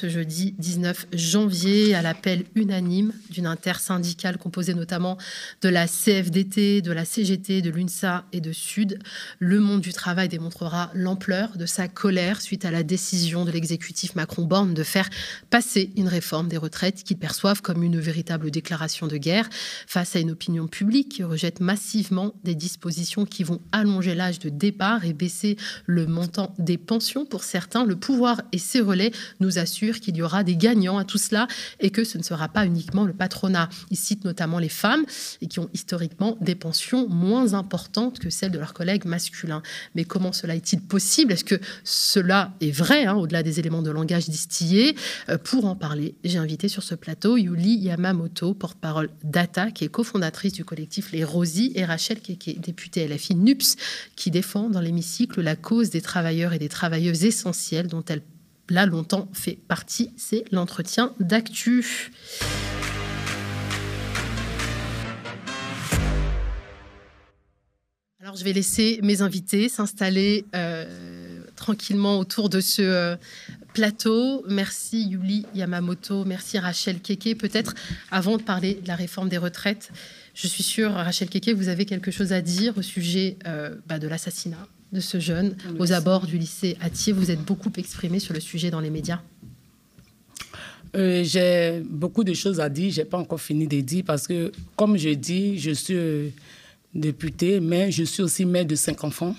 ce jeudi 19 janvier à l'appel unanime d'une intersyndicale composée notamment de la CFDT, de la CGT, de l'UNSA et de Sud. Le monde du travail démontrera l'ampleur de sa colère suite à la décision de l'exécutif Macron-Borne de faire passer une réforme des retraites qu'ils perçoivent comme une véritable déclaration de guerre face à une opinion publique qui rejette massivement des dispositions qui vont allonger l'âge de départ et baisser le montant des pensions pour certains. Le pouvoir et ses relais nous assurent qu'il y aura des gagnants à tout cela et que ce ne sera pas uniquement le patronat. Ils citent notamment les femmes et qui ont historiquement des pensions moins importantes que celles de leurs collègues masculins. Mais comment cela est-il possible? Est-ce que cela est vrai, hein, au-delà des éléments de langage distillés euh, Pour en parler, j'ai invité sur ce plateau Yuli Yamamoto, porte-parole d'ATA, qui est cofondatrice du collectif Les Rosies, et Rachel Keke, députée LFI NUPS, qui défend dans l'hémicycle la cause des travailleurs et des travailleuses essentielles dont elle là longtemps fait partie, c'est l'entretien d'actu. Alors je vais laisser mes invités s'installer euh, tranquillement autour de ce euh, plateau. Merci Yuli Yamamoto, merci Rachel Keke. Peut-être avant de parler de la réforme des retraites, je suis sûre, Rachel Keke, vous avez quelque chose à dire au sujet euh, bah, de l'assassinat de ce jeune aux abords du lycée Atier. Vous êtes beaucoup exprimé sur le sujet dans les médias. Euh, j'ai beaucoup de choses à dire. Je n'ai pas encore fini de dire parce que, comme je dis, je suis euh, députée, mais je suis aussi mère de cinq enfants.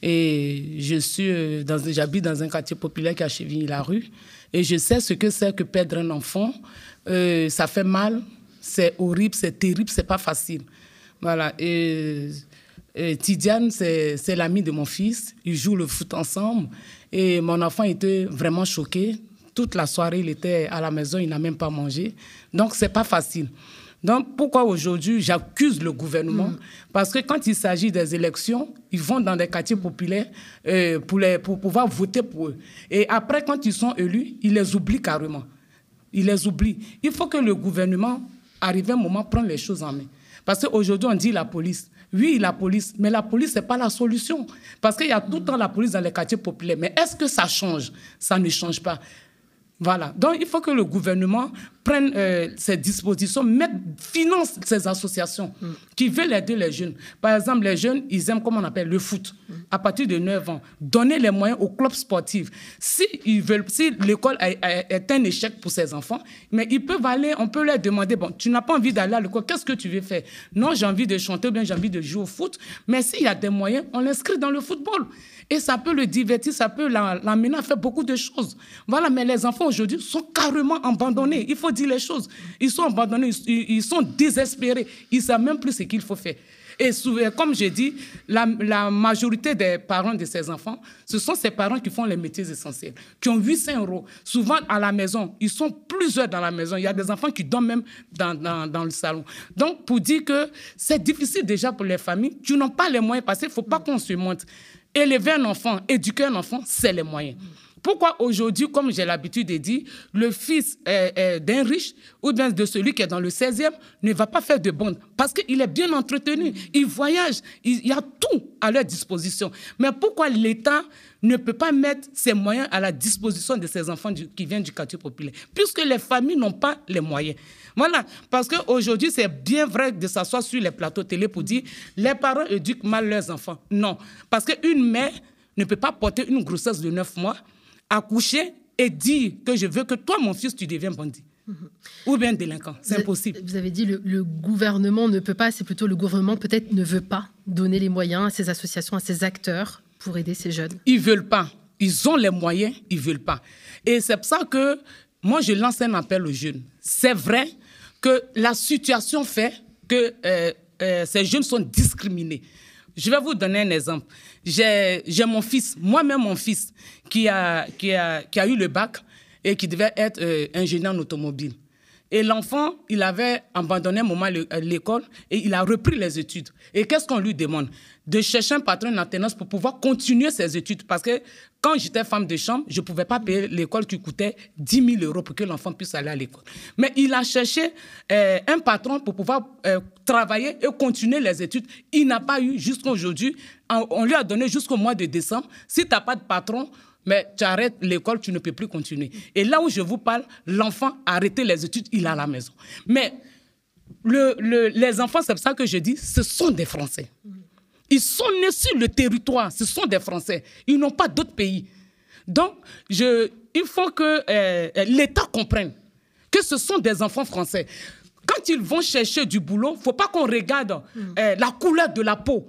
Et je suis euh, dans, j'habite dans un quartier populaire qui a la rue. Et je sais ce que c'est que perdre un enfant. ça fait mal, c'est horrible, c'est terrible, c'est pas facile. Voilà. Et Tidiane, c'est l'ami de mon fils. Ils jouent le foot ensemble. Et mon enfant était vraiment choqué. Toute la soirée, il était à la maison, il n'a même pas mangé. Donc, c'est pas facile. Donc, pourquoi aujourd'hui j'accuse le gouvernement? Mm. Parce que quand il s'agit des élections, ils vont dans des quartiers populaires euh, pour, les, pour pouvoir voter pour eux. Et après, quand ils sont élus, ils les oublient carrément. Ils les oublient. Il faut que le gouvernement arrive un moment prendre les choses en main. Parce qu'aujourd'hui, on dit la police. Oui, la police, mais la police, ce n'est pas la solution. Parce qu'il y a tout le temps la police dans les quartiers populaires. Mais est-ce que ça change? Ça ne change pas. Voilà. Donc, il faut que le gouvernement prenne euh, ces dispositions, mette, finance ces associations qui veulent aider les jeunes. Par exemple, les jeunes, ils aiment, comment on appelle, le foot. À partir de 9 ans, donner les moyens aux clubs sportifs. Si, ils veulent, si l'école est un échec pour ces enfants, mais ils peuvent aller, on peut leur demander, bon, tu n'as pas envie d'aller à l'école, qu'est-ce que tu veux faire? Non, j'ai envie de chanter, ou bien j'ai envie de jouer au foot. Mais s'il y a des moyens, on l'inscrit dans le football. Et ça peut le divertir, ça peut l'amener à faire beaucoup de choses. Voilà, mais les enfants aujourd'hui sont carrément abandonnés. Il faut dire les choses. Ils sont abandonnés, ils, sont désespérés. Ils ne savent même plus ce qu'il faut faire. Et comme j'ai dit, la, majorité des parents de ces enfants, ce sont ces parents qui font les métiers essentiels, qui ont 800 euros. Souvent à la maison, ils sont plusieurs dans la maison. Il y a des enfants qui dorment même dans, dans, le salon. Donc, pour dire que c'est difficile déjà pour les familles qui n'ont pas les moyens, parce qu'il ne faut pas qu'on se montre. Élever un enfant, éduquer un enfant, c'est les moyens. Pourquoi aujourd'hui, comme j'ai l'habitude de dire, le fils d'un riche ou bien de celui qui est dans le 16e ne va pas faire de bonde Parce qu'il est bien entretenu, il voyage, il, y a tout à leur disposition. Mais pourquoi l'État ne peut pas mettre ses moyens à la disposition de ces enfants qui viennent du quartier populaire? Puisque les familles n'ont pas les moyens. Voilà, parce qu'aujourd'hui, c'est bien vrai de s'asseoir sur les plateaux télé pour dire les parents éduquent mal leurs enfants. Non, parce qu'une mère ne peut pas porter une grossesse de 9 mois, accoucher et dire que je veux que toi, mon fils, tu deviens bandit. Mhm. Ou bien délinquant. C'est impossible. Vous avez dit le, le gouvernement ne peut pas, c'est plutôt le gouvernement peut-être ne veut pas donner les moyens à ces associations, à ces acteurs pour aider ces jeunes. Ils veulent pas. Ils ont les moyens, ils veulent pas. Et c'est pour ça que moi, je lance un appel aux jeunes. C'est vrai que la situation fait que euh, euh, ces jeunes sont discriminés. Je vais vous donner un exemple. J'ai mon fils, moi-même mon fils, qui a, qui, a, qui a eu le bac et qui devait être euh, ingénieur en automobile. Et l'enfant, il avait abandonné un moment l'école et il a repris les études. Et qu'est-ce qu'on lui demande? De chercher un patron en pour pouvoir continuer ses études. Parce que quand j'étais femme de chambre, je ne pouvais pas payer l'école qui coûtait 10 000 euros pour que l'enfant puisse aller à l'école. Mais il a cherché euh, un patron pour pouvoir euh, travailler et continuer les études. Il n'a pas eu jusqu'à aujourd'hui. On lui a donné jusqu'au mois de décembre. Si tu n'as pas de patron, mais tu arrêtes l'école, tu ne peux plus continuer. Et là où je vous parle, l'enfant a arrêté les études, il est à la maison. Mais le, les enfants, c'est ça que je dis, ce sont des Français. Ils sont nés sur le territoire, ce sont des Français. Ils n'ont pas d'autres pays. Donc, je, il faut que euh, l'État comprenne que ce sont des enfants français. Quand ils vont chercher du boulot, il ne faut pas qu'on regarde euh, la couleur de la peau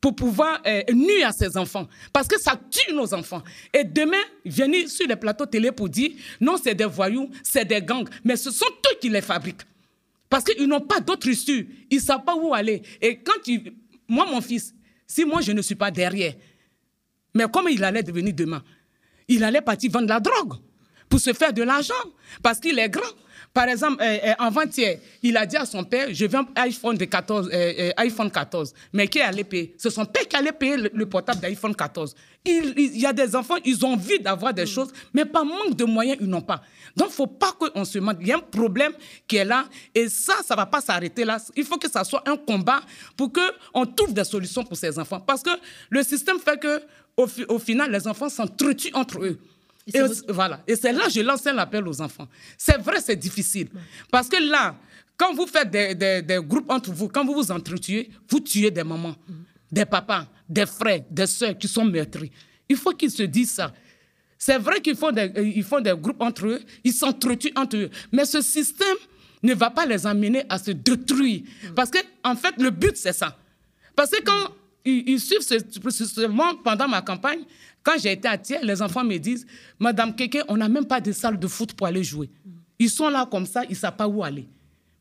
pour pouvoir euh, nuire à ces enfants. Parce que ça tue nos enfants. Et demain, venir sur les plateaux télé pour dire non, c'est des voyous, c'est des gangs. Mais ce sont eux qui les fabriquent. Parce qu'ils n'ont pas d'autre issue. Ils ne savent pas où aller. Et quand tu... Moi, mon fils, si moi, je ne suis pas derrière, mais comment il allait devenir demain Il allait partir vendre la drogue pour se faire de l'argent. Parce qu'il est grand. Par exemple, euh, euh, avant-hier, il a dit à son père, je veux un iPhone, de 14, euh, iPhone 14. Mais qui allait payer C'est son père qui allait payer le, portable d'iPhone 14. Il, y a des enfants, ils ont envie d'avoir des choses, mais par manque de moyens, ils n'ont pas. Donc, il ne faut pas qu'on se mente. Il y a un problème qui est là, et ça, ça ne va pas s'arrêter là. Il faut que ça soit un combat pour qu'on trouve des solutions pour ces enfants. Parce que le système fait que, au, au final, les enfants s'entretuent entre eux. Et, voilà. Et c'est là que je lance un appel aux enfants. C'est vrai, c'est difficile. Parce que là, quand vous faites des, des, groupes entre vous, quand vous vous entretuez, vous tuez des mamans, des papas, des frères, des soeurs qui sont meurtris. Il faut qu'ils se disent ça. C'est vrai qu'ils font, des, ils font des groupes entre eux, ils s'entretuent entre eux. Mais ce système ne va pas les amener à se détruire. Parce que, en fait, le but, c'est ça. Parce que quand ils, suivent ce, ce, pendant ma campagne, quand j'ai été à Thiers, les enfants me disent Madame Keke, on n'a même pas de salle de foot pour aller jouer. Ils sont là comme ça, ils ne savent pas où aller.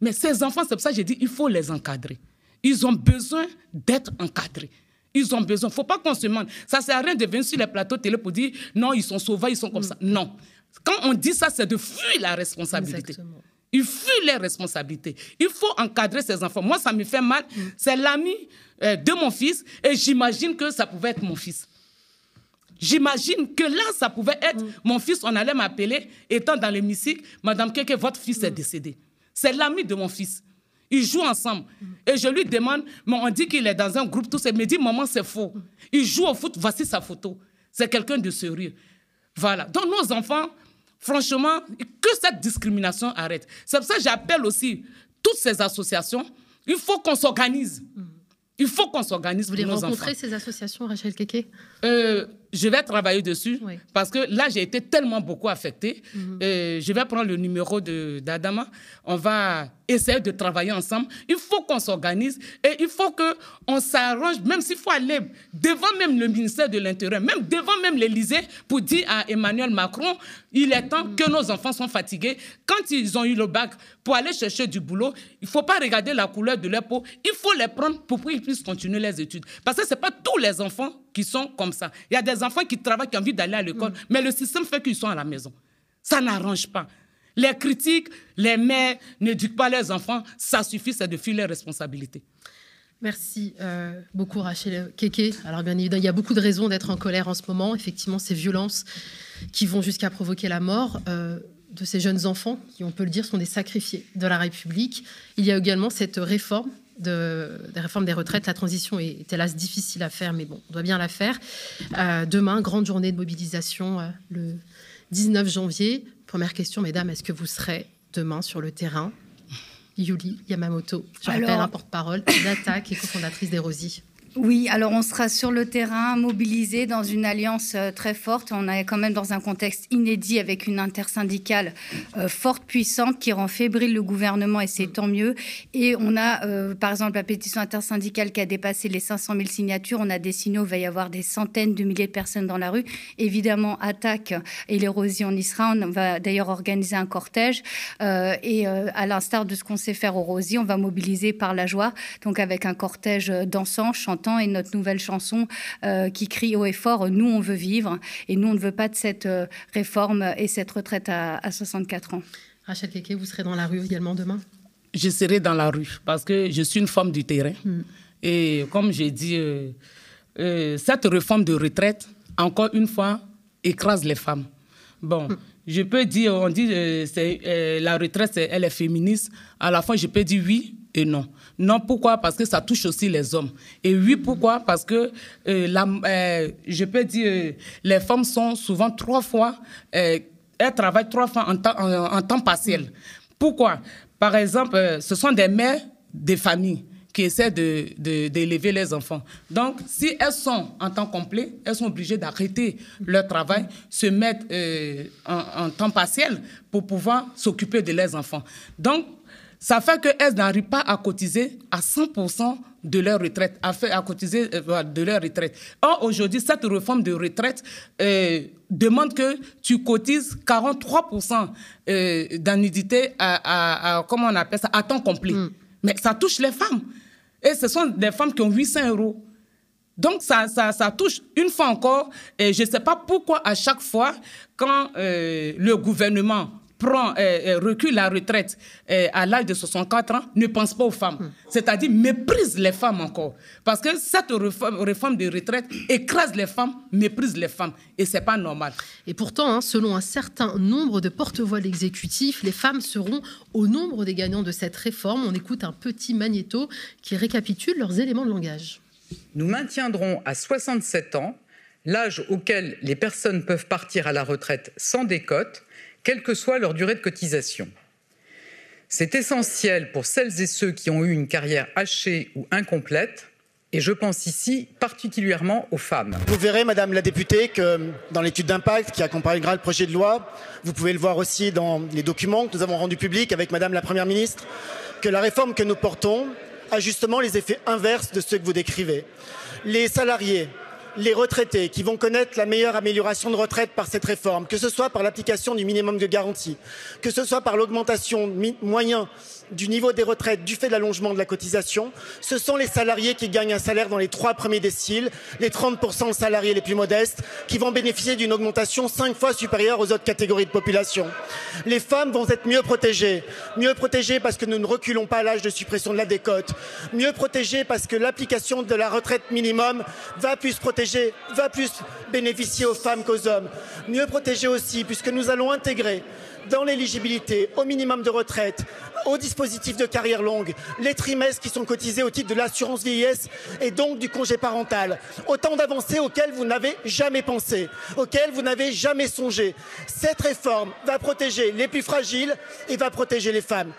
Mais ces enfants, c'est pour ça que j'ai dit il faut les encadrer. Ils ont besoin d'être encadrés. Ils ont besoin. Il ne faut pas qu'on se demande. Ça ne sert à rien de venir sur les plateaux télé pour dire non, ils sont sauvages, ils sont comme ça. Non. Quand on dit ça, c'est de fuir la responsabilité. Il fuit les responsabilités. Il faut encadrer ces enfants. Moi, ça me fait mal. C'est l'ami euh, de mon fils et j'imagine que ça pouvait être mon fils. J'imagine que là, ça pouvait être mm. mon fils, on allait m'appeler, étant dans l'hémicycle, Madame Keke, votre fils est mm. décédé. C'est l'ami de mon fils. Ils jouent ensemble. Mm. Et je lui demande, mais on dit qu'il est dans un groupe, tout ça. Il me dit, maman, c'est faux. Il joue au foot, voici sa photo. C'est quelqu'un de sérieux. Voilà. Donc, nos enfants, franchement, que cette discrimination arrête. C'est pour ça que j'appelle aussi toutes ces associations. Il faut qu'on s'organise. Il faut qu'on s'organise pour nos enfants. Vous voulez rencontrer ces associations, Rachel Keke? Euh, je vais travailler dessus parce que là, j'ai été tellement beaucoup affectée. Mhm. Euh, je vais prendre le numéro d'Adama. On va essayer de travailler ensemble. Il faut qu'on s'organise et il faut qu'on s'arrange, même s'il faut aller devant même le ministère de l'Intérieur, même devant même l'Élysée, pour dire à Emmanuel Macron, il est temps que nos enfants sont fatigués. Quand ils ont eu le bac pour aller chercher du boulot, il ne faut pas regarder la couleur de leur peau. Il faut les prendre pour qu'ils puissent continuer les études. Parce que ce n'est pas tous les enfants qui sont comme ça. Il y a des enfants qui travaillent, qui ont envie d'aller à l'école, mm. mais le système fait qu'ils sont à la maison. Ça n'arrange pas. Les critiques, les mères n'éduquent pas leurs enfants, ça suffit, c'est de fuir leurs responsabilités. Merci euh, beaucoup Rachel Keke. Alors bien évidemment, il y a beaucoup de raisons d'être en colère en ce moment. Effectivement, ces violences qui vont jusqu'à provoquer la mort euh, de ces jeunes enfants, qui on peut le dire sont des sacrifiés de la République. Il y a également cette réforme de, des réformes des retraites. La transition est, hélas difficile à faire, mais bon, on doit bien la faire. Euh, demain, grande journée de mobilisation, euh, le 19 janvier. Première question, mesdames, est-ce que vous serez demain sur le terrain? Yuli Yamamoto, je rappelle, un porte-parole d'Attaque et cofondatrice des Rosies. Oui, alors on sera sur le terrain, mobilisé dans une alliance euh, très forte. On est quand même dans un contexte inédit avec une intersyndicale euh, forte, puissante, qui rend fébrile le gouvernement et c'est tant mieux. Et on a, euh, par exemple, la pétition intersyndicale qui a dépassé les 500 000 signatures. On a des signaux, il va y avoir des centaines de milliers de personnes dans la rue. Évidemment, Attaque et les Rosiers en Israël, on va d'ailleurs organiser un cortège. et à l'instar de ce qu'on sait faire aux Rosiers, on va mobiliser par la joie, donc avec un cortège dansant, chantant et notre nouvelle chanson euh, qui crie haut et fort Nous, on veut vivre et nous, on ne veut pas de cette euh, réforme et cette retraite à, 64 ans. Rachel Keke, vous serez dans la rue également demain? Je serai dans la rue parce que je suis une femme du terrain. Hmm. Et comme j'ai dit, euh, cette réforme de retraite, encore une fois, écrase les femmes. Bon, hmm. je peux dire, on dit, c'est, la retraite, elle est féministe. À la fin, je peux dire oui, et non. Non, pourquoi? Parce que ça touche aussi les hommes. Et oui, pourquoi? Parce que euh, euh, je peux dire, les femmes sont souvent trois fois, elles travaillent trois fois en temps, en temps partiel. Pourquoi? Par exemple, ce sont des mères des familles qui essaient d'élever de, les enfants. Donc, si elles sont en temps complet, elles sont obligées d'arrêter leur travail, se mettre euh, en, temps partiel pour pouvoir s'occuper de leurs enfants. Donc, ça fait qu'elles n'arrivent pas à cotiser à 100% de leur retraite, à, faire, à cotiser euh, de leur retraite. Or, aujourd'hui, cette réforme de retraite euh, demande que tu cotises 43% d'annudité à, à, comment on appelle ça, à temps complet. Mm. Mais ça touche les femmes. Et ce sont des femmes qui ont 800 euros. Donc, ça, ça, ça touche une fois encore. Et je ne sais pas pourquoi, à chaque fois, quand euh, le gouvernement prend, euh, euh, recule la retraite à l'âge de 64 ans, ne pense pas aux femmes. Hmm. C'est-à-dire méprise les femmes encore. Parce que cette réforme, réforme de retraite écrase les femmes, méprise les femmes. Et ce n'est pas normal. Et pourtant, hein, selon un certain nombre de porte-voix de l'exécutif, les femmes seront au nombre des gagnants de cette réforme. On écoute un petit magnéto qui récapitule leurs éléments de langage. Nous maintiendrons à 67 ans l'âge auquel les personnes peuvent partir à la retraite sans décote quelle que soit leur durée de cotisation. C'est essentiel pour celles et ceux qui ont eu une carrière hachée ou incomplète, et je pense ici particulièrement aux femmes. Vous verrez, Madame la députée, que dans l'étude d'impact qui accompagnera le projet de loi, vous pouvez le voir aussi dans les documents que nous avons rendus publics avec Madame la Première ministre, que la réforme que nous portons a justement les effets inverses de ceux que vous décrivez. Les salariés les retraités qui vont connaître la meilleure amélioration de retraite par cette réforme, que ce soit par l'application du minimum de garantie, que ce soit par l'augmentation moyen du niveau des retraites du fait de l'allongement de la cotisation, ce sont les salariés qui gagnent un salaire dans les trois premiers déciles, les 30% de salariés les plus modestes, qui vont bénéficier d'une augmentation cinq fois supérieure aux autres catégories de population. Les femmes vont être mieux protégées, mieux protégées parce que nous ne reculons pas l'âge de suppression de la décote, mieux protégées parce que l'application de la retraite minimum va plus protéger, va plus bénéficier aux femmes qu'aux hommes, mieux protégées aussi puisque nous allons intégrer dans l'éligibilité au minimum de retraite, au dispositif de carrière longue, les trimestres qui sont cotisés au titre de l'assurance vieillesse et donc du congé parental. Autant d'avancées auxquelles vous n'avez jamais pensé, auxquelles vous n'avez jamais songé. Cette réforme va protéger les plus fragiles et va protéger les femmes.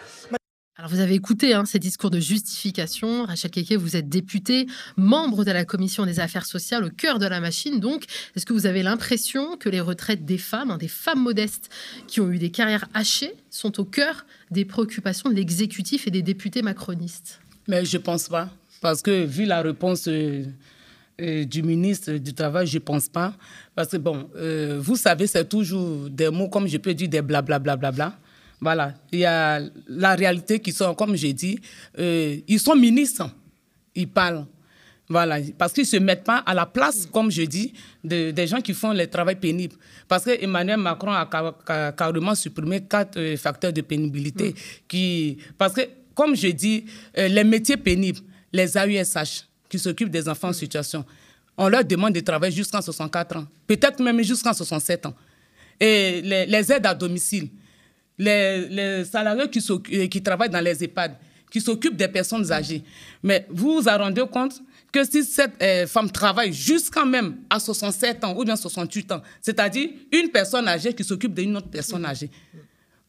Alors vous avez écouté hein, ces discours de justification. Rachel Keke, vous êtes députée, membre de la commission des affaires sociales, au cœur de la machine. Donc, est-ce que vous avez l'impression que les retraites des femmes, hein, des femmes modestes qui ont eu des carrières hachées, sont au cœur des préoccupations de l'exécutif et des députés macronistes? Mais je pense pas, parce que vu la réponse euh, euh, du ministre du Travail, je pense pas, parce que bon, euh, vous savez, c'est toujours des mots comme je peux dire des blablabla. Bla, bla, bla, voilà, il y a la réalité qui sont, comme j'ai dit, euh, ils sont ministres, ils parlent. Voilà, parce qu'ils ne se mettent pas à la place, comme je dis, de, des gens qui font le travail pénible. Parce que Emmanuel Macron a, carrément supprimé quatre euh, facteurs de pénibilité. Qui, parce que, comme je dis, euh, les métiers pénibles, les AUSH, qui s'occupent des enfants en situation, on leur demande de travailler jusqu'à 64 ans, peut-être même jusqu'à 67 ans. Et les aides à domicile, les, salariés qui, euh, qui travaillent dans les EHPAD, qui s'occupent des personnes âgées. Mais vous vous rendez compte que si cette euh, femme travaille jusqu'à même à 67 ans ou bien 68 ans, c'est-à-dire une personne âgée qui s'occupe d'une autre personne âgée,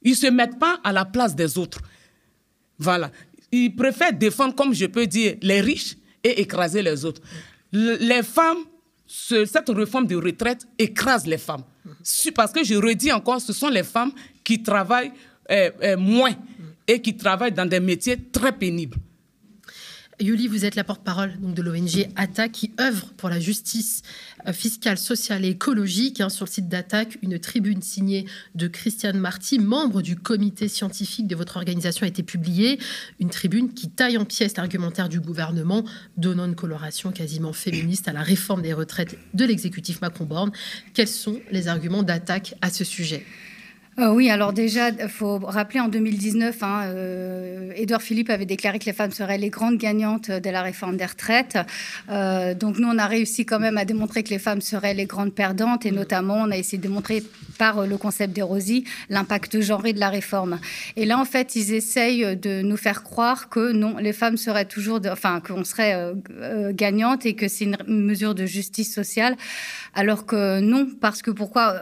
ils ne se mettent pas à la place des autres. Voilà. Ils préfèrent défendre, comme je peux dire, les riches et écraser les autres. les femmes, cette réforme de retraite écrase les femmes. Parce que je redis encore, ce sont les femmes qui travaillent euh, euh, moins et qui travaillent dans des métiers très pénibles. Yuli, vous êtes la porte-parole de l'ONG Attaque qui œuvre pour la justice euh, fiscale, sociale et écologique. Hein, sur le site d'Attaque, une tribune signée de Christiane Marty, membre du comité scientifique de votre organisation, a été publiée. Une tribune qui taille en pièces l'argumentaire du gouvernement, donnant une coloration quasiment féministe à la réforme des retraites de l'exécutif Macron-Borne. Quels sont les arguments d'Attaque à ce sujet? Euh, oui, alors déjà, il faut rappeler en 2019, hein, euh, Édouard Philippe avait déclaré que les femmes seraient les grandes gagnantes de la réforme des retraites. Euh, donc nous, on a réussi quand même à démontrer que les femmes seraient les grandes perdantes et notamment, on a essayé de démontrer par le concept d'Erosie l'impact genré de la réforme. Et là, en fait, ils essayent de nous faire croire que non, les femmes seraient toujours, enfin, qu'on serait gagnantes et que c'est une mesure de justice sociale, alors que non, parce que pourquoi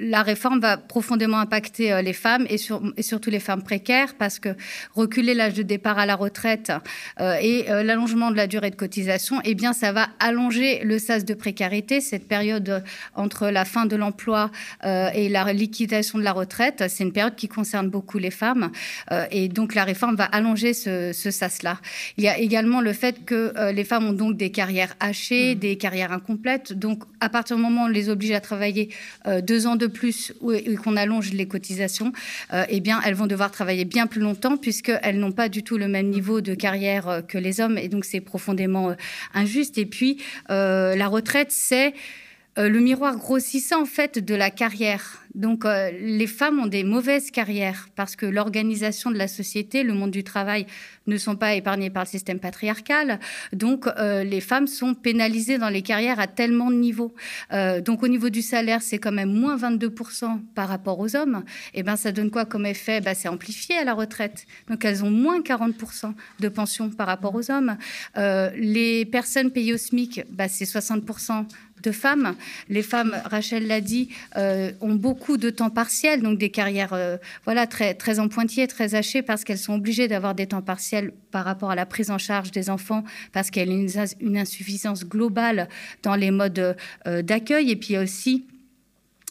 la réforme va profondément impacter euh, les femmes et, et, surtout les femmes précaires parce que reculer l'âge de départ à la retraite euh, et euh, l'allongement de la durée de cotisation, eh bien, ça va allonger le sas de précarité, cette période entre la fin de l'emploi et la liquidation de la retraite. C'est une période qui concerne beaucoup les femmes et donc la réforme va allonger ce, sas-là. Il y a également le fait que les femmes ont donc des carrières hachées, mmh. des carrières incomplètes. Donc, à partir du moment où on les oblige à travailler deux ans de plus et qu'on allonge les cotisations, euh, eh bien, elles vont devoir travailler bien plus longtemps puisqu'elles n'ont pas du tout le même niveau de carrière euh, que les hommes. Et donc, c'est profondément euh, injuste. Et puis, la retraite, c'est le miroir grossissant en fait de la carrière. Donc, euh, les femmes ont des mauvaises carrières parce que l'organisation de la société, le monde du travail ne sont pas épargnés par le système patriarcal. Donc, euh, les femmes sont pénalisées dans les carrières à tellement de niveaux. Euh, donc, au niveau du salaire, c'est quand même moins 22% par rapport aux hommes. Et eh ben, ça donne quoi comme effet? Bah, C'est amplifié à la retraite. Donc, elles ont moins 40% de pension par rapport aux hommes. les personnes payées au SMIC, bah, c'est 60% de femmes. Les femmes, Rachel l'a dit, ont beaucoup de temps partiel, donc des carrières euh, voilà, très, très en très hachées, parce qu'elles sont obligées d'avoir des temps partiels par rapport à la prise en charge des enfants, parce qu'il y une, insuffisance globale dans les modes euh, d'accueil. Et puis aussi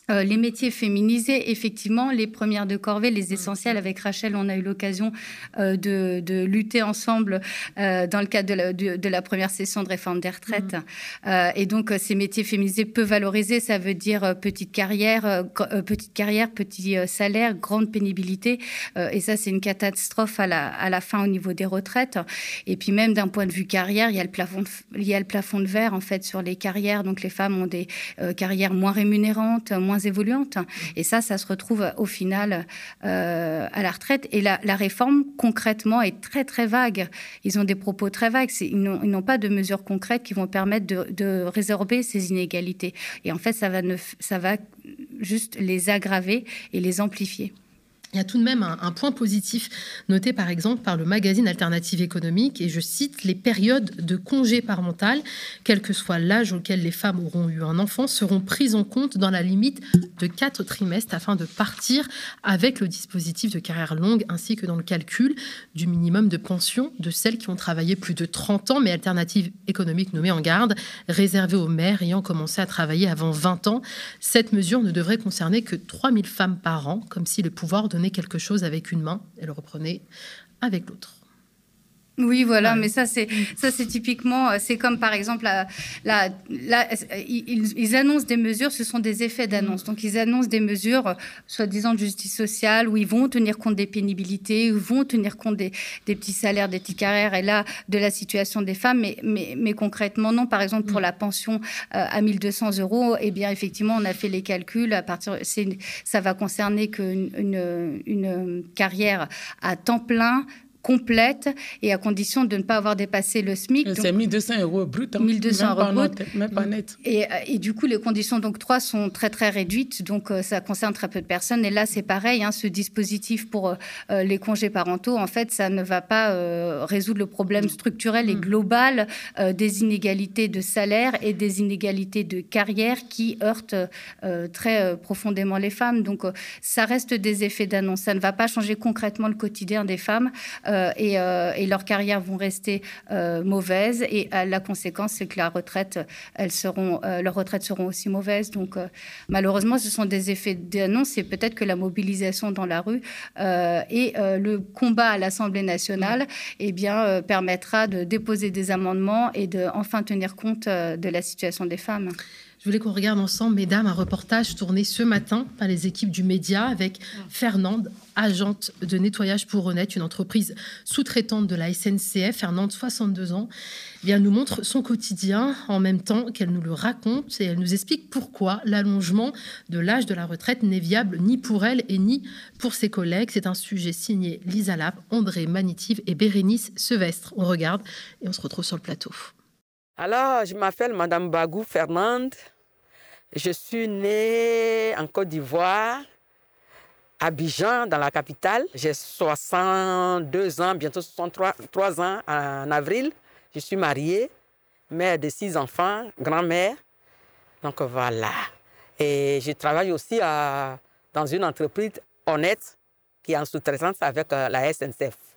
euh, les métiers féminisés, effectivement, les premières de corvée, les essentiels. Avec Rachel, on a eu l'occasion euh, de, lutter ensemble euh, dans le cadre de la, première session de réforme des retraites. Mmh. et donc, ces métiers féminisés peu valorisés, ça veut dire petite carrière, petite carrière, petit salaire, grande pénibilité. et ça, c'est une catastrophe à la, à la, fin au niveau des retraites. Et puis même d'un point de vue carrière, il y a le plafond, il y a le plafond de verre en fait sur les carrières. Donc, les femmes ont des carrières moins rémunérantes, moins évoluante. Et ça, ça se retrouve au final euh, à la retraite. Et la, réforme, concrètement, est très, très vague. Ils ont des propos très vagues. Ils n'ont pas de mesures concrètes qui vont permettre de, résorber ces inégalités. Et en fait, ça va, ne, ça va juste les aggraver et les amplifier. Il y a tout de même un, point positif noté par exemple par le magazine Alternative économique et je cite les périodes de congé parental, quel que soit l'âge auquel les femmes auront eu un enfant, seront prises en compte dans la limite de quatre trimestres afin de partir avec le dispositif de carrière longue ainsi que dans le calcul du minimum de pension de celles qui ont travaillé plus de 30 ans, mais Alternative économique nous met en garde, réservée aux mères ayant commencé à travailler avant 20 ans. Cette mesure ne devrait concerner que 3000 femmes par an, comme si le pouvoir de quelque chose avec une main et le reprenait avec l'autre. Oui, voilà, mais ça c'est ça c'est typiquement, euh, c'est comme par exemple la, ils, annoncent des mesures, ce sont des effets d'annonce. Donc ils annoncent des mesures, euh, soi-disant de justice sociale, où ils vont tenir compte des pénibilités, où ils vont tenir compte des, petits salaires, des petites carrières, et là de la situation des femmes, mais, mais, mais concrètement non. Par exemple pour la pension euh, à 1200 euros, eh bien effectivement on a fait les calculs. À partir, ça va concerner qu'une une, une carrière à temps plein complète et à condition de ne pas avoir dépassé le SMIC. C'est 1200 euros brut. 1200 hein. euros brut. Même pas net. Et, euh, et, du coup, les conditions d'octroi sont très très réduites, donc euh, ça concerne très peu de personnes. Et là, c'est pareil, hein, ce dispositif pour euh, les congés parentaux, en fait, ça ne va pas résoudre le problème structurel et mm. global des inégalités de salaire et des inégalités de carrière qui heurtent très profondément les femmes. Donc, ça reste des effets d'annonce. Ça ne va pas changer concrètement le quotidien des femmes. Euh, euh, et, leurs carrières vont rester euh, mauvaises. Et la conséquence, c'est que la retraite, elles seront, leurs retraites seront aussi mauvaises. Donc, malheureusement, ce sont des effets d'annonce. Et peut-être que la mobilisation dans la rue et le combat à l'Assemblée nationale eh bien, permettra de déposer des amendements et de enfin tenir compte de la situation des femmes. Je voulais qu'on regarde ensemble, mesdames, un reportage tourné ce matin par les équipes du média avec Fernande, agente de nettoyage pour Honnête, une entreprise sous-traitante de la SNCF. Fernande, 62 ans, bien, nous montre son quotidien en même temps qu'elle nous le raconte et elle nous explique pourquoi l'allongement de l'âge de la retraite n'est viable ni pour elle et ni pour ses collègues. C'est un sujet signé Lisa Lap, André Manitive et Bérénice Sevestre. On regarde et on se retrouve sur le plateau. Alors, je m'appelle Madame Bagou Fernande. Je suis née en Côte d'Ivoire, à Abidjan, dans la capitale. J'ai 62 ans, bientôt 63 ans en avril. Je suis mariée, mère de six enfants, grand-mère. Donc voilà. Et je travaille aussi dans une entreprise honnête qui est en sous-traitance avec euh, la SNCF.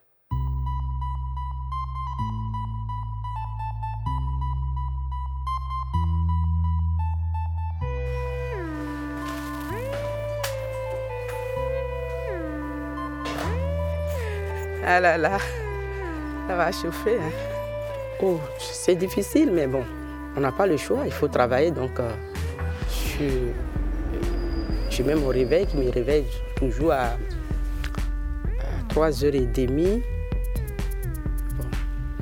Ah là là, ça va chauffer. Hein. Oh, c'est difficile, mais bon, on n'a pas le choix, il faut travailler. Donc, euh, je, suis même au réveil qui me réveille toujours à, 3h30. Bon,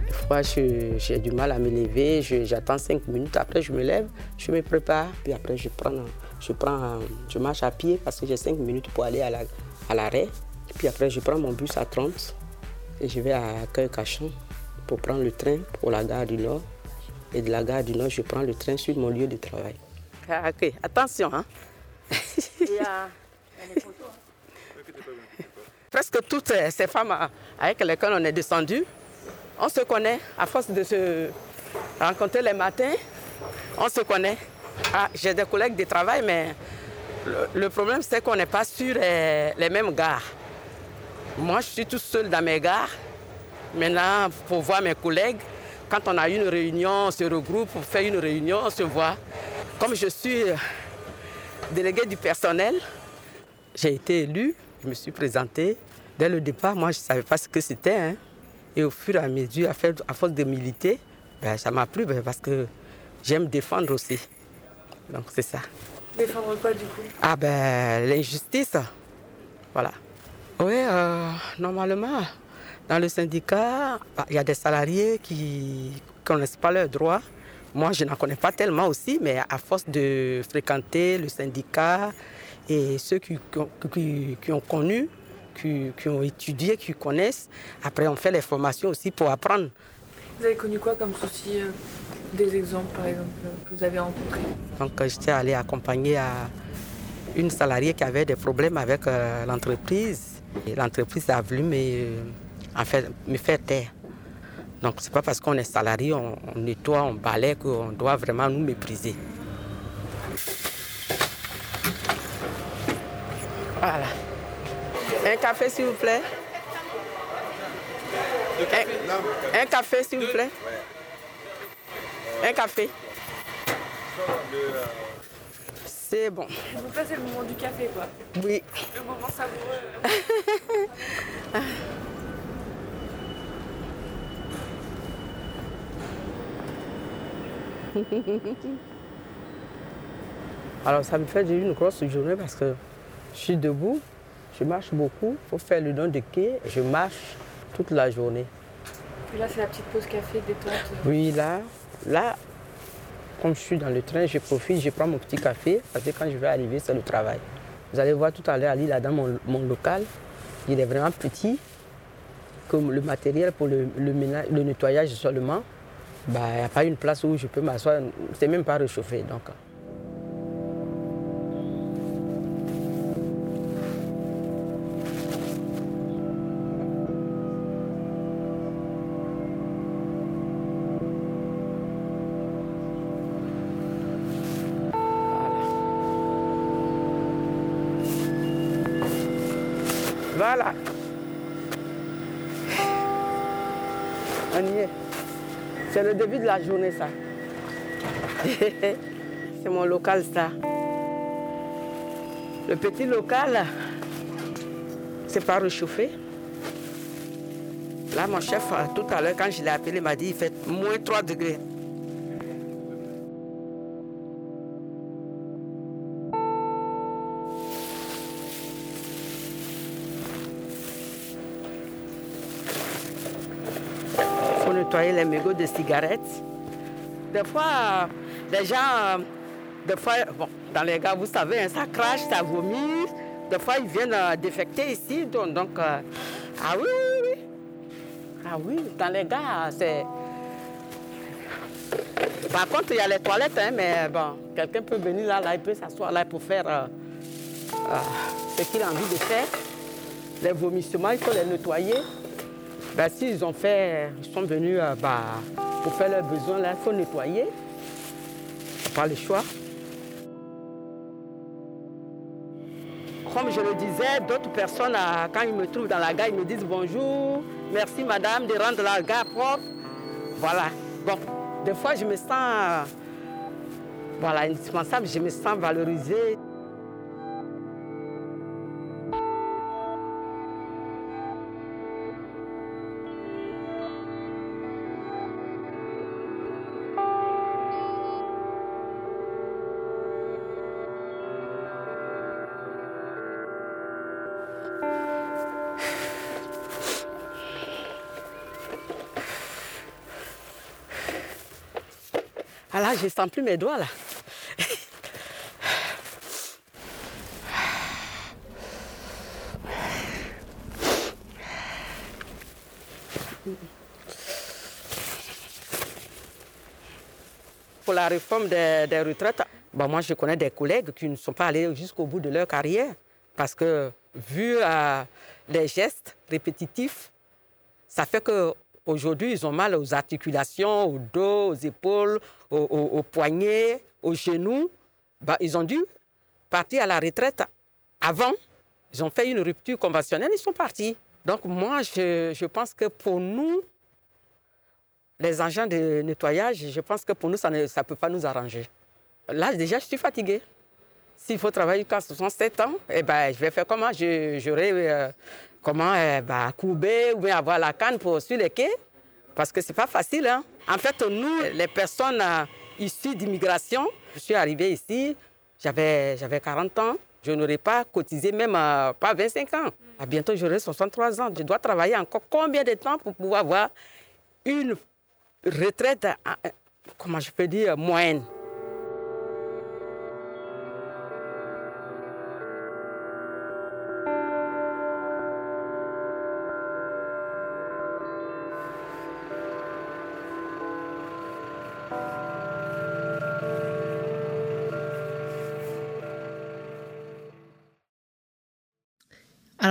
des fois, j'ai du mal à me lever, j'attends 5 minutes, après je me lève, je me prépare, puis après je prends, je, prends, je marche à pied parce que j'ai 5 minutes pour aller à l'arrêt. puis après, je prends mon bus à 30 et je vais à Cachon pour prendre le train pour la gare du Nord. Et de la gare du Nord, je prends le train sur mon lieu de travail. Ah, ok, attention. Hein? Presque toutes ces femmes avec lesquelles on est descendu, on se connaît à force de se rencontrer les matins. On se connaît. Ah, J'ai des collègues de travail, mais le, problème c'est qu'on n'est pas sur les mêmes gares. Moi, je suis tout seul dans mes gares. Maintenant, pour voir mes collègues, quand on a une réunion, on se regroupe pour faire une réunion, on se voit. Comme je suis euh, délégué du personnel, j'ai été élu, je me suis présenté. Dès le départ, moi, je ne savais pas ce que c'était. Hein. Et au fur et à mesure, à, force de militer, ben, ça m'a plu ben, parce que j'aime défendre aussi. Donc c'est ça. Défendre quoi du coup? Ah ben l'injustice. Voilà. Oui, euh, normalement, dans le syndicat, bah, il y a des salariés qui ne connaissent pas leurs droits. Moi, je n'en connais pas tellement aussi, mais à force de fréquenter le syndicat et ceux qui, ont connu, qui, ont étudié, qui connaissent, après on fait les formations aussi pour apprendre. Vous avez connu quoi comme souci euh, Des exemples, par exemple, que vous avez rencontrés? Donc, j'étais allée accompagner à une salariée qui avait des problèmes avec euh, l'entreprise L'entreprise a voulu me, faire taire. Donc, ce n'est pas parce qu'on est salarié, on, nettoie, on balaye qu'on doit vraiment nous mépriser. Voilà. Un café, s'il vous plaît. Un café, s'il vous plaît. Un café. C'est bon. Donc là, c'est le moment du café, quoi. Oui. Le moment savoureux. Alors ça me fait une grosse journée parce que je suis debout, je marche beaucoup, il faut faire le don de quai, je marche toute la journée. Et là c'est la petite pause café détente Oui, là, là, comme je suis dans le train, je profite, je prends mon petit café parce que quand je vais arriver, c'est le travail. Vous allez voir tout à l'heure, Ali, là dans mon, local, il est vraiment petit. Comme le matériel pour le, le nettoyage seulement, bah, il n'y a pas une place où je peux m'asseoir, c'est même pas réchauffé. Donc. Voilà. On y est. C'est le début de la journée, ça. C'est mon local, ça. Le petit local, c'est pas réchauffé. Là, mon chef, tout à l'heure, quand je l'ai appelé, m'a dit il fait moins 3 degrés. Nettoyer les mégots de cigarettes. Des fois, les gens, des fois, bon, dans les gars, vous savez, hein, ça crache, ça vomit. Des fois, ils viennent euh, défecter ici. Donc, donc euh, ah oui, oui, oui. Ah oui, dans les gars, c'est. Par contre, il y a les toilettes, hein, mais bon, quelqu'un peut venir là, là, il peut s'asseoir là pour faire euh, ce qu'il a envie de faire. Les vomissements, il faut les nettoyer. Ben, S'ils ont fait, ils sont venus bah, pour faire leurs besoins, là, il faut nettoyer. Pas le choix. Comme je le disais, d'autres personnes, quand ils me trouvent dans la gare, ils me disent bonjour, merci madame de rendre la gare propre. Voilà. Bon, des fois, je me sens voilà, indispensable, je me sens valorisée. Je sens plus mes doigts là. Pour la réforme des, retraites, bah, moi je connais des collègues qui ne sont pas allés jusqu'au bout de leur carrière parce que vu euh, les gestes répétitifs, ça fait que Aujourd'hui, ils ont mal aux articulations, au dos, aux épaules, aux, poignets, aux genoux. Bah, ils ont dû partir à la retraite avant. Ils ont fait une rupture conventionnelle, ils sont partis. Donc moi, je, je pense que pour nous, les agents de nettoyage, je pense que pour nous, ça ne ça peut pas nous arranger. Là, déjà, je suis fatiguée. S'il faut travailler jusqu'à 67 ans, eh ben, je vais faire comment? Comment euh, bah, couper ou bien avoir la canne pour suivre les quais. Parce que ce n'est pas facile. Hein. En fait, nous, les personnes euh, issues d'immigration, je suis arrivée ici, j'avais 40 ans. Je n'aurais pas cotisé même euh, pas 25 ans. À bientôt, j'aurai 63 ans. Je dois travailler encore combien de temps pour pouvoir avoir une retraite, comment je peux dire, moyenne?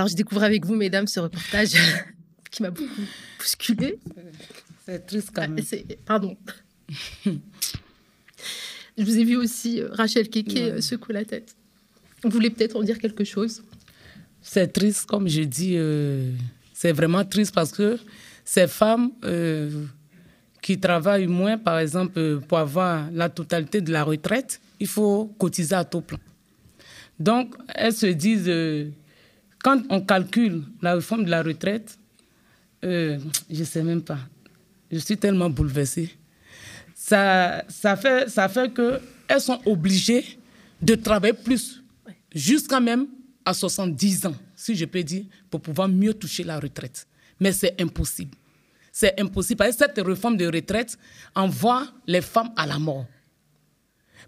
Alors, je découvre avec vous, mesdames, ce reportage qui m'a beaucoup bousculé. C'est triste quand même. Pardon. je vous ai vu aussi, euh, Rachel Keke, euh, secouer la tête. Vous voulez peut-être en dire quelque chose? C'est triste, comme je dis. Euh, c'est vraiment triste parce que ces femmes qui travaillent moins, par exemple, pour avoir la totalité de la retraite, il faut cotiser à tout plein. Donc, elles se disent quand on calcule la réforme de la retraite, euh, je ne sais même pas. Je suis tellement bouleversée. Ça, ça fait, ça fait qu'elles sont obligées de travailler plus, jusqu'à même à 70 ans, si je peux dire, pour pouvoir mieux toucher la retraite. Mais c'est impossible. C'est impossible parce que cette réforme de retraite envoie les femmes à la mort.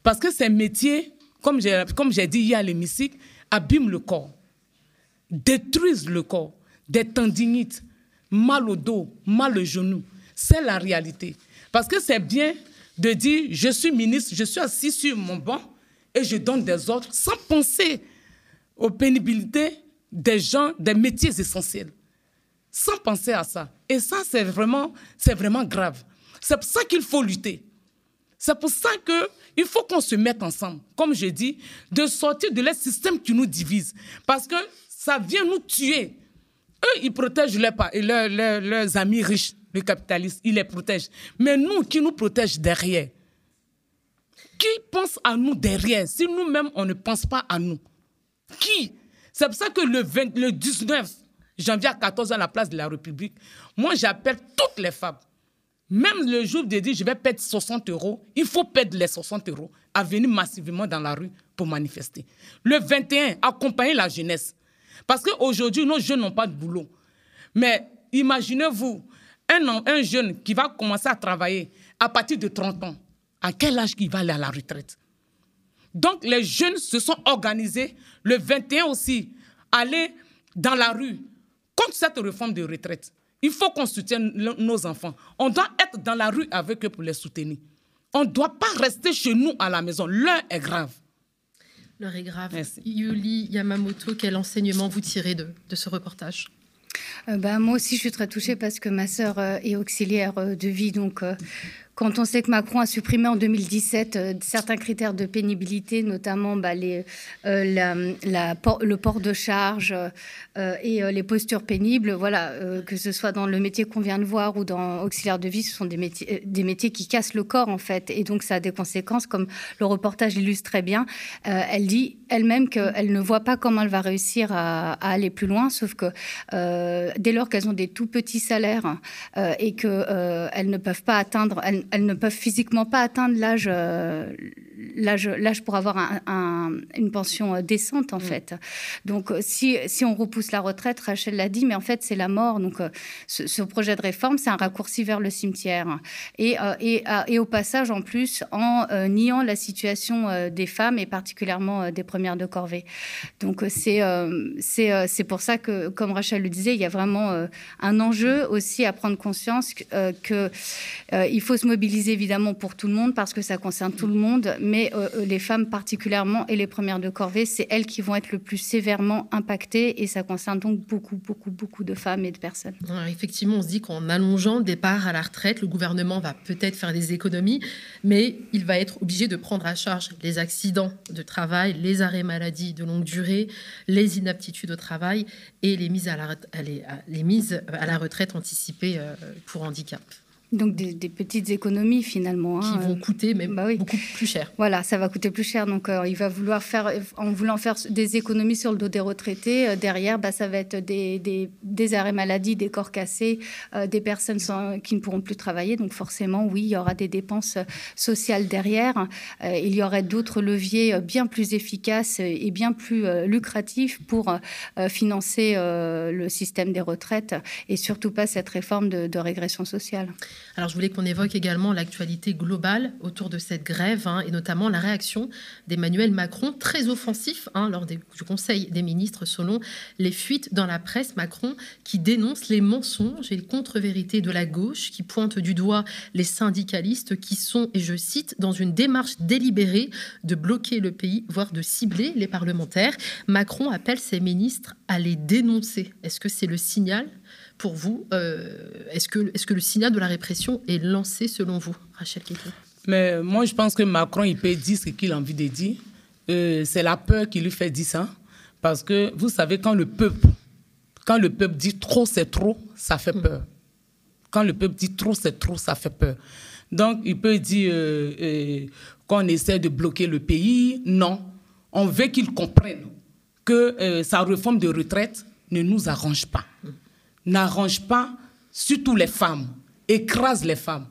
Parce que ces métiers, comme j'ai dit hier à l'hémicycle, abîment le corps détruisent le corps, des tendinites, mal au dos, mal au genou. C'est la réalité. Parce que c'est bien de dire, je suis ministre, je suis assis sur mon banc et je donne des ordres sans penser aux pénibilités des gens, des métiers essentiels. Sans penser à ça. Et ça, c'est vraiment, vraiment grave. C'est pour ça qu'il faut lutter. C'est pour ça qu'il faut qu'on se mette ensemble, comme je dis, de sortir de les systèmes qui nous divisent. Parce que ça vient nous tuer. Eux, ils protègent leurs, leurs, amis riches, les capitalistes, ils les protègent. Mais nous, qui nous protègent derrière? Qui pense à nous derrière? Si nous-mêmes, on ne pense pas à nous Qui? C'est pour ça que le, le 19 janvier à 14 h à la place de la République, moi, j'appelle toutes les femmes. Même le jour de dire je vais perdre 60 euros, il faut perdre les 60 euros à venir massivement dans la rue pour manifester. Le 21, accompagner la jeunesse. Parce qu'aujourd'hui, nos jeunes n'ont pas de boulot. Mais imaginez-vous, un, un jeune qui va commencer à travailler à partir de 30 ans, à quel âge il va aller à la retraite? Donc les jeunes se sont organisés, le 21 aussi, aller dans la rue contre cette réforme de retraite. Il faut qu'on soutienne nos enfants. On doit être dans la rue avec eux pour les soutenir. On ne doit pas rester chez nous à la maison. L'heure est grave. L'heure est grave. Yuli Yamamoto, quel enseignement vous tirez de, de ce reportage? Euh, bah, moi aussi, je suis très touchée parce que ma sœur euh, est auxiliaire euh, de vie. Donc, quand on sait que Macron a supprimé en 2017 euh, certains critères de pénibilité, notamment bah, le port de charge et les postures pénibles, voilà, que ce soit dans le métier qu'on vient de voir ou dans auxiliaire de vie, ce sont des métiers qui cassent le corps en fait, et donc ça a des conséquences, comme le reportage illustre très bien. elle dit elle-même qu'elle ne voit pas comment elle va réussir à, aller plus loin, sauf que dès lors qu'elles ont des tout petits salaires et qu'elles ne peuvent pas atteindre, elles, ne peuvent physiquement pas atteindre l'âge euh, l'âge pour avoir une pension euh, décente en mm. fait. Donc euh, si, si on repousse la retraite, Rachel l'a dit, mais en fait c'est la mort. Donc ce, projet de réforme, c'est un raccourci vers le cimetière. Et, et, et, au passage en plus en niant la situation des femmes et particulièrement des premières de corvée. Donc c'est c'est pour ça que, comme Rachel le disait, il y a vraiment un enjeu aussi à prendre conscience que, il faut se mobiliser évidemment pour tout le monde parce que ça concerne tout le monde, mais euh, euh, les femmes particulièrement et les premières de corvée, c'est elles qui vont être le plus sévèrement impactées et ça concerne donc beaucoup, beaucoup, beaucoup de femmes et de personnes. effectivement, on se dit qu'en allongeant le départ à la retraite, le gouvernement va peut-être faire des économies, mais il va être obligé de prendre à charge les accidents de travail, les arrêts maladie de longue durée, les inaptitudes au travail et les mises à la, les mises à la retraite anticipées euh, pour handicap. Donc des, petites économies finalement. Hein, qui vont coûter même bah beaucoup plus cher. Voilà, ça va coûter plus cher. Donc euh, il va vouloir faire, en voulant faire des économies sur le dos des retraités, euh, derrière, bah, ça va être des, des, des, arrêts maladie, des corps cassés, euh, des personnes sans, qui ne pourront plus travailler. Donc forcément, oui, il y aura des dépenses sociales derrière. il y aurait d'autres leviers bien plus efficaces et bien plus lucratifs pour financer le système des retraites et surtout pas cette réforme de, de régression sociale. Alors je voulais qu'on évoque également l'actualité globale autour de cette grève hein, et notamment la réaction d'Emmanuel Macron, très offensif hein, lors du Conseil des ministres selon les fuites dans la presse. Macron qui dénonce les mensonges et les contre-vérités de la gauche, qui pointe du doigt les syndicalistes qui sont, et je cite, dans une démarche délibérée de bloquer le pays, voire de cibler les parlementaires. Macron appelle ses ministres à les dénoncer. Est-ce que c'est le signal pour vous, euh, est-ce que, est que le signal de la répression est lancé selon vous, Rachel Keto? Mais moi, je pense que Macron, il peut dire ce qu'il a envie de dire. Euh, c'est la peur qui lui fait dire ça. Parce que vous savez, quand le peuple, quand le peuple dit trop, c'est trop, ça fait hmm. peur. Quand le peuple dit trop, c'est trop, ça fait peur. Donc, il peut dire euh, qu'on essaie de bloquer le pays. Non. On veut qu'il comprenne que sa réforme de retraite ne nous arrange pas. Hmm n'arrange pas, surtout les femmes, écrase les femmes.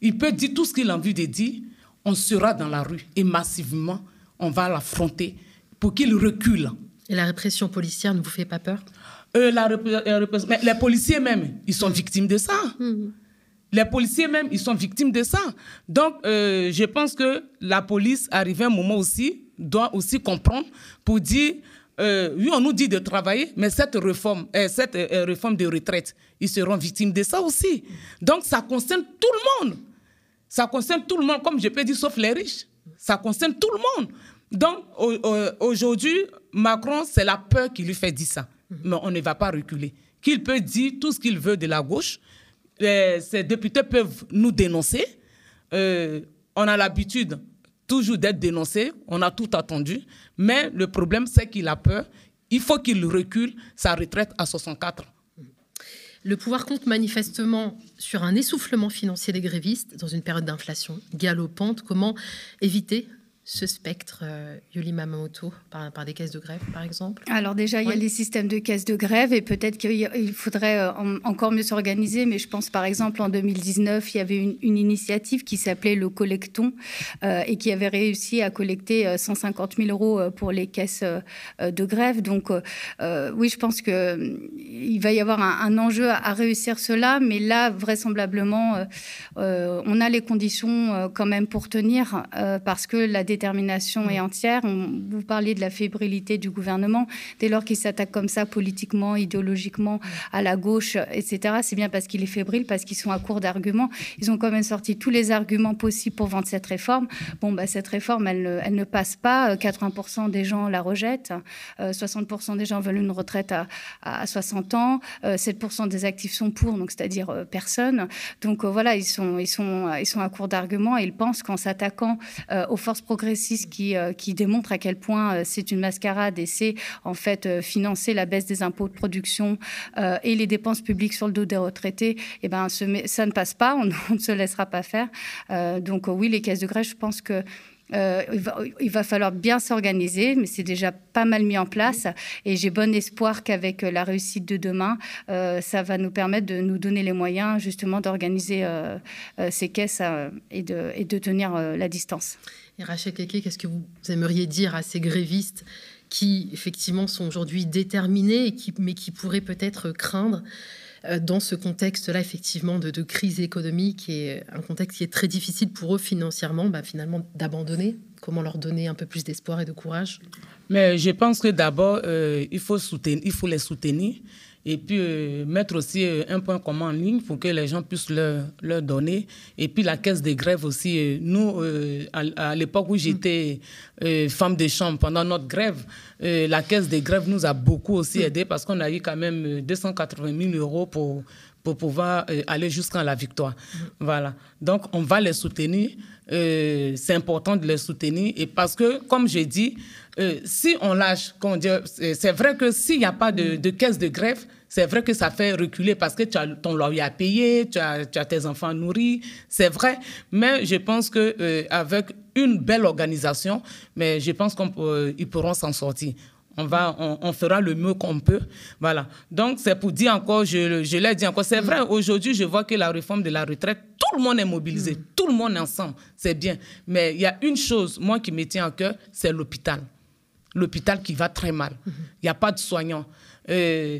Il peut dire tout ce qu'il a envie de dire, on sera dans la rue et massivement, on va l'affronter pour qu'il recule. Et la répression policière ne vous fait pas peur? Euh, la mais Les policiers même, ils sont victimes de ça. Mhm. Les policiers même, ils sont victimes de ça. Donc, euh, je pense que la police, arrivé un moment aussi, doit aussi comprendre pour dire euh, oui, on nous dit de travailler, mais cette réforme, euh, cette euh, réforme de retraite, ils seront victimes de ça aussi. Donc, ça concerne tout le monde. Ça concerne tout le monde, comme je peux dire, sauf les riches. Ça concerne tout le monde. Donc, aujourd'hui, Macron, c'est la peur qui lui fait dire ça. Mais on ne va pas reculer. Qu'il peut dire tout ce qu'il veut de la gauche. ces députés peuvent nous dénoncer. on a l'habitude toujours d'être dénoncé, on a tout attendu, mais le problème c'est qu'il a peur, il faut qu'il recule sa retraite à 64 Le pouvoir compte manifestement sur un essoufflement financier des grévistes dans une période d'inflation galopante. Comment éviter ce spectre, euh, Yuli Mamamoto, par, par, des caisses de grève, par exemple Alors déjà, il y a les systèmes de caisses de grève et peut-être qu'il faudrait euh, encore mieux s'organiser. Mais je pense, par exemple, en 2019, il y avait une, initiative qui s'appelait le Collecton euh, et qui avait réussi à collecter 150 000 euros pour les caisses de grève. Donc oui, je pense qu'il va y avoir un, enjeu à, réussir cela. Mais là, vraisemblablement, on a les conditions quand même pour tenir parce que la détermination est mm. entière. vous parliez de la fébrilité du gouvernement. Dès lors qu'il s'attaque comme ça politiquement, idéologiquement, à la gauche, etc., c'est bien parce qu'il est fébrile, parce qu'ils sont à court d'arguments. Ils ont quand même sorti tous les arguments possibles pour vendre cette réforme. Bon, bah, cette réforme, elle, elle ne passe pas. 80% des gens la rejettent. 60% euh, des gens veulent une retraite à, à 60 ans. 7% euh, des actifs sont pour, donc c'est-à-dire euh, personne. Donc voilà, ils sont, ils, sont, ils sont à court d'arguments et ils pensent qu'en s'attaquant aux forces progressistes, qui, euh, qui démontre à quel point euh, c'est une mascarade et c'est en fait euh, financer la baisse des impôts de production et les dépenses publiques sur le dos des retraités, et eh ben, ça ne passe pas, on, ne se laissera pas faire. donc oui, les caisses de grève, je pense que il, va, falloir bien s'organiser, mais c'est déjà pas mal mis en place. Et j'ai bon espoir qu'avec la réussite de demain, ça va nous permettre de nous donner les moyens justement d'organiser ces caisses et, de, tenir la distance. Et Rachel Keke, qu'est-ce que vous aimeriez dire à ces grévistes qui, effectivement, sont aujourd'hui déterminés, mais qui pourraient peut-être craindre euh, dans ce contexte-là, effectivement, de, crise économique et un contexte qui est très difficile pour eux financièrement, bah, finalement, d'abandonner. Comment leur donner un peu plus d'espoir et de courage? Mais je pense que d'abord, euh, il, il faut les soutenir et puis euh, mettre aussi euh, un point commun en ligne pour que les gens puissent leur, leur donner. Et puis la caisse des grèves aussi. Euh, nous, à, l'époque où j'étais femme de chambre, pendant notre grève, la caisse des grèves nous a beaucoup aussi aidé parce qu'on a eu quand même 280 000 euros pour pour pouvoir aller jusqu'à la victoire. Voilà. Donc, on va les soutenir. c'est important de les soutenir. Et parce que, comme j'ai dit, euh, si on lâche, c'est vrai que s'il n'y a pas de, caisse de greffe, c'est vrai que ça fait reculer parce que tu as ton loyer à payer, tu as, tes enfants nourris, c'est vrai. Mais je pense que euh, avec une belle organisation, mais je pense qu'ils euh, pourront s'en sortir. On, va, on, fera le mieux qu'on peut. Voilà. Donc, c'est pour dire encore, je, je l'ai dit encore, c'est vrai, aujourd'hui, je vois que la réforme de la retraite, tout le monde est mobilisé, tout le monde est ensemble, c'est bien. Mais il y a une chose, moi, qui me tient à cœur, c'est l'hôpital l'hôpital qui va très mal. Il n'y a pas de soignants. Euh,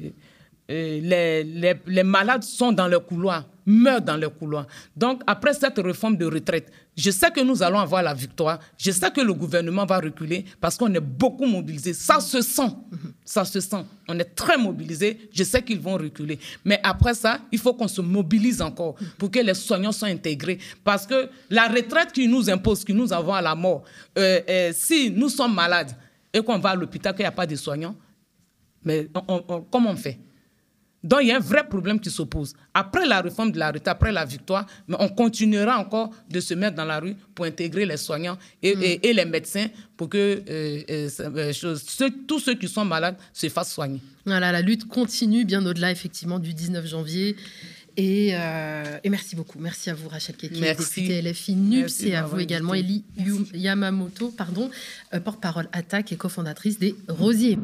euh, les, les, les, malades sont dans le couloir, meurent dans le couloir. Donc, après cette réforme de retraite, je sais que nous allons avoir la victoire. Je sais que le gouvernement va reculer parce qu'on est beaucoup mobilisés. Ça se sent. Ça se sent. On est très mobilisés. Je sais qu'ils vont reculer. Mais après ça, il faut qu'on se mobilise encore pour que les soignants soient intégrés. Parce que la retraite qui nous impose, qui nous avons à la mort, euh, si nous sommes malades, et qu'on va à l'hôpital, qu'il n'y a pas de soignants, mais comment on fait? Donc, il y a un vrai problème qui s'oppose. Après la réforme de la retraite, après la victoire, mais on continuera encore de se mettre dans la rue pour intégrer les soignants et, mm. les médecins pour que euh, euh, euh, tous ceux qui sont malades se fassent soigner. Voilà, la lutte continue bien au-delà, effectivement, du 19 janvier. Et, merci beaucoup. Merci à vous, Rachel Keke, députée LFI NUPS, et à vous également, Eli Yamamoto, pardon, porte-parole Attaque et cofondatrice des Rosiers.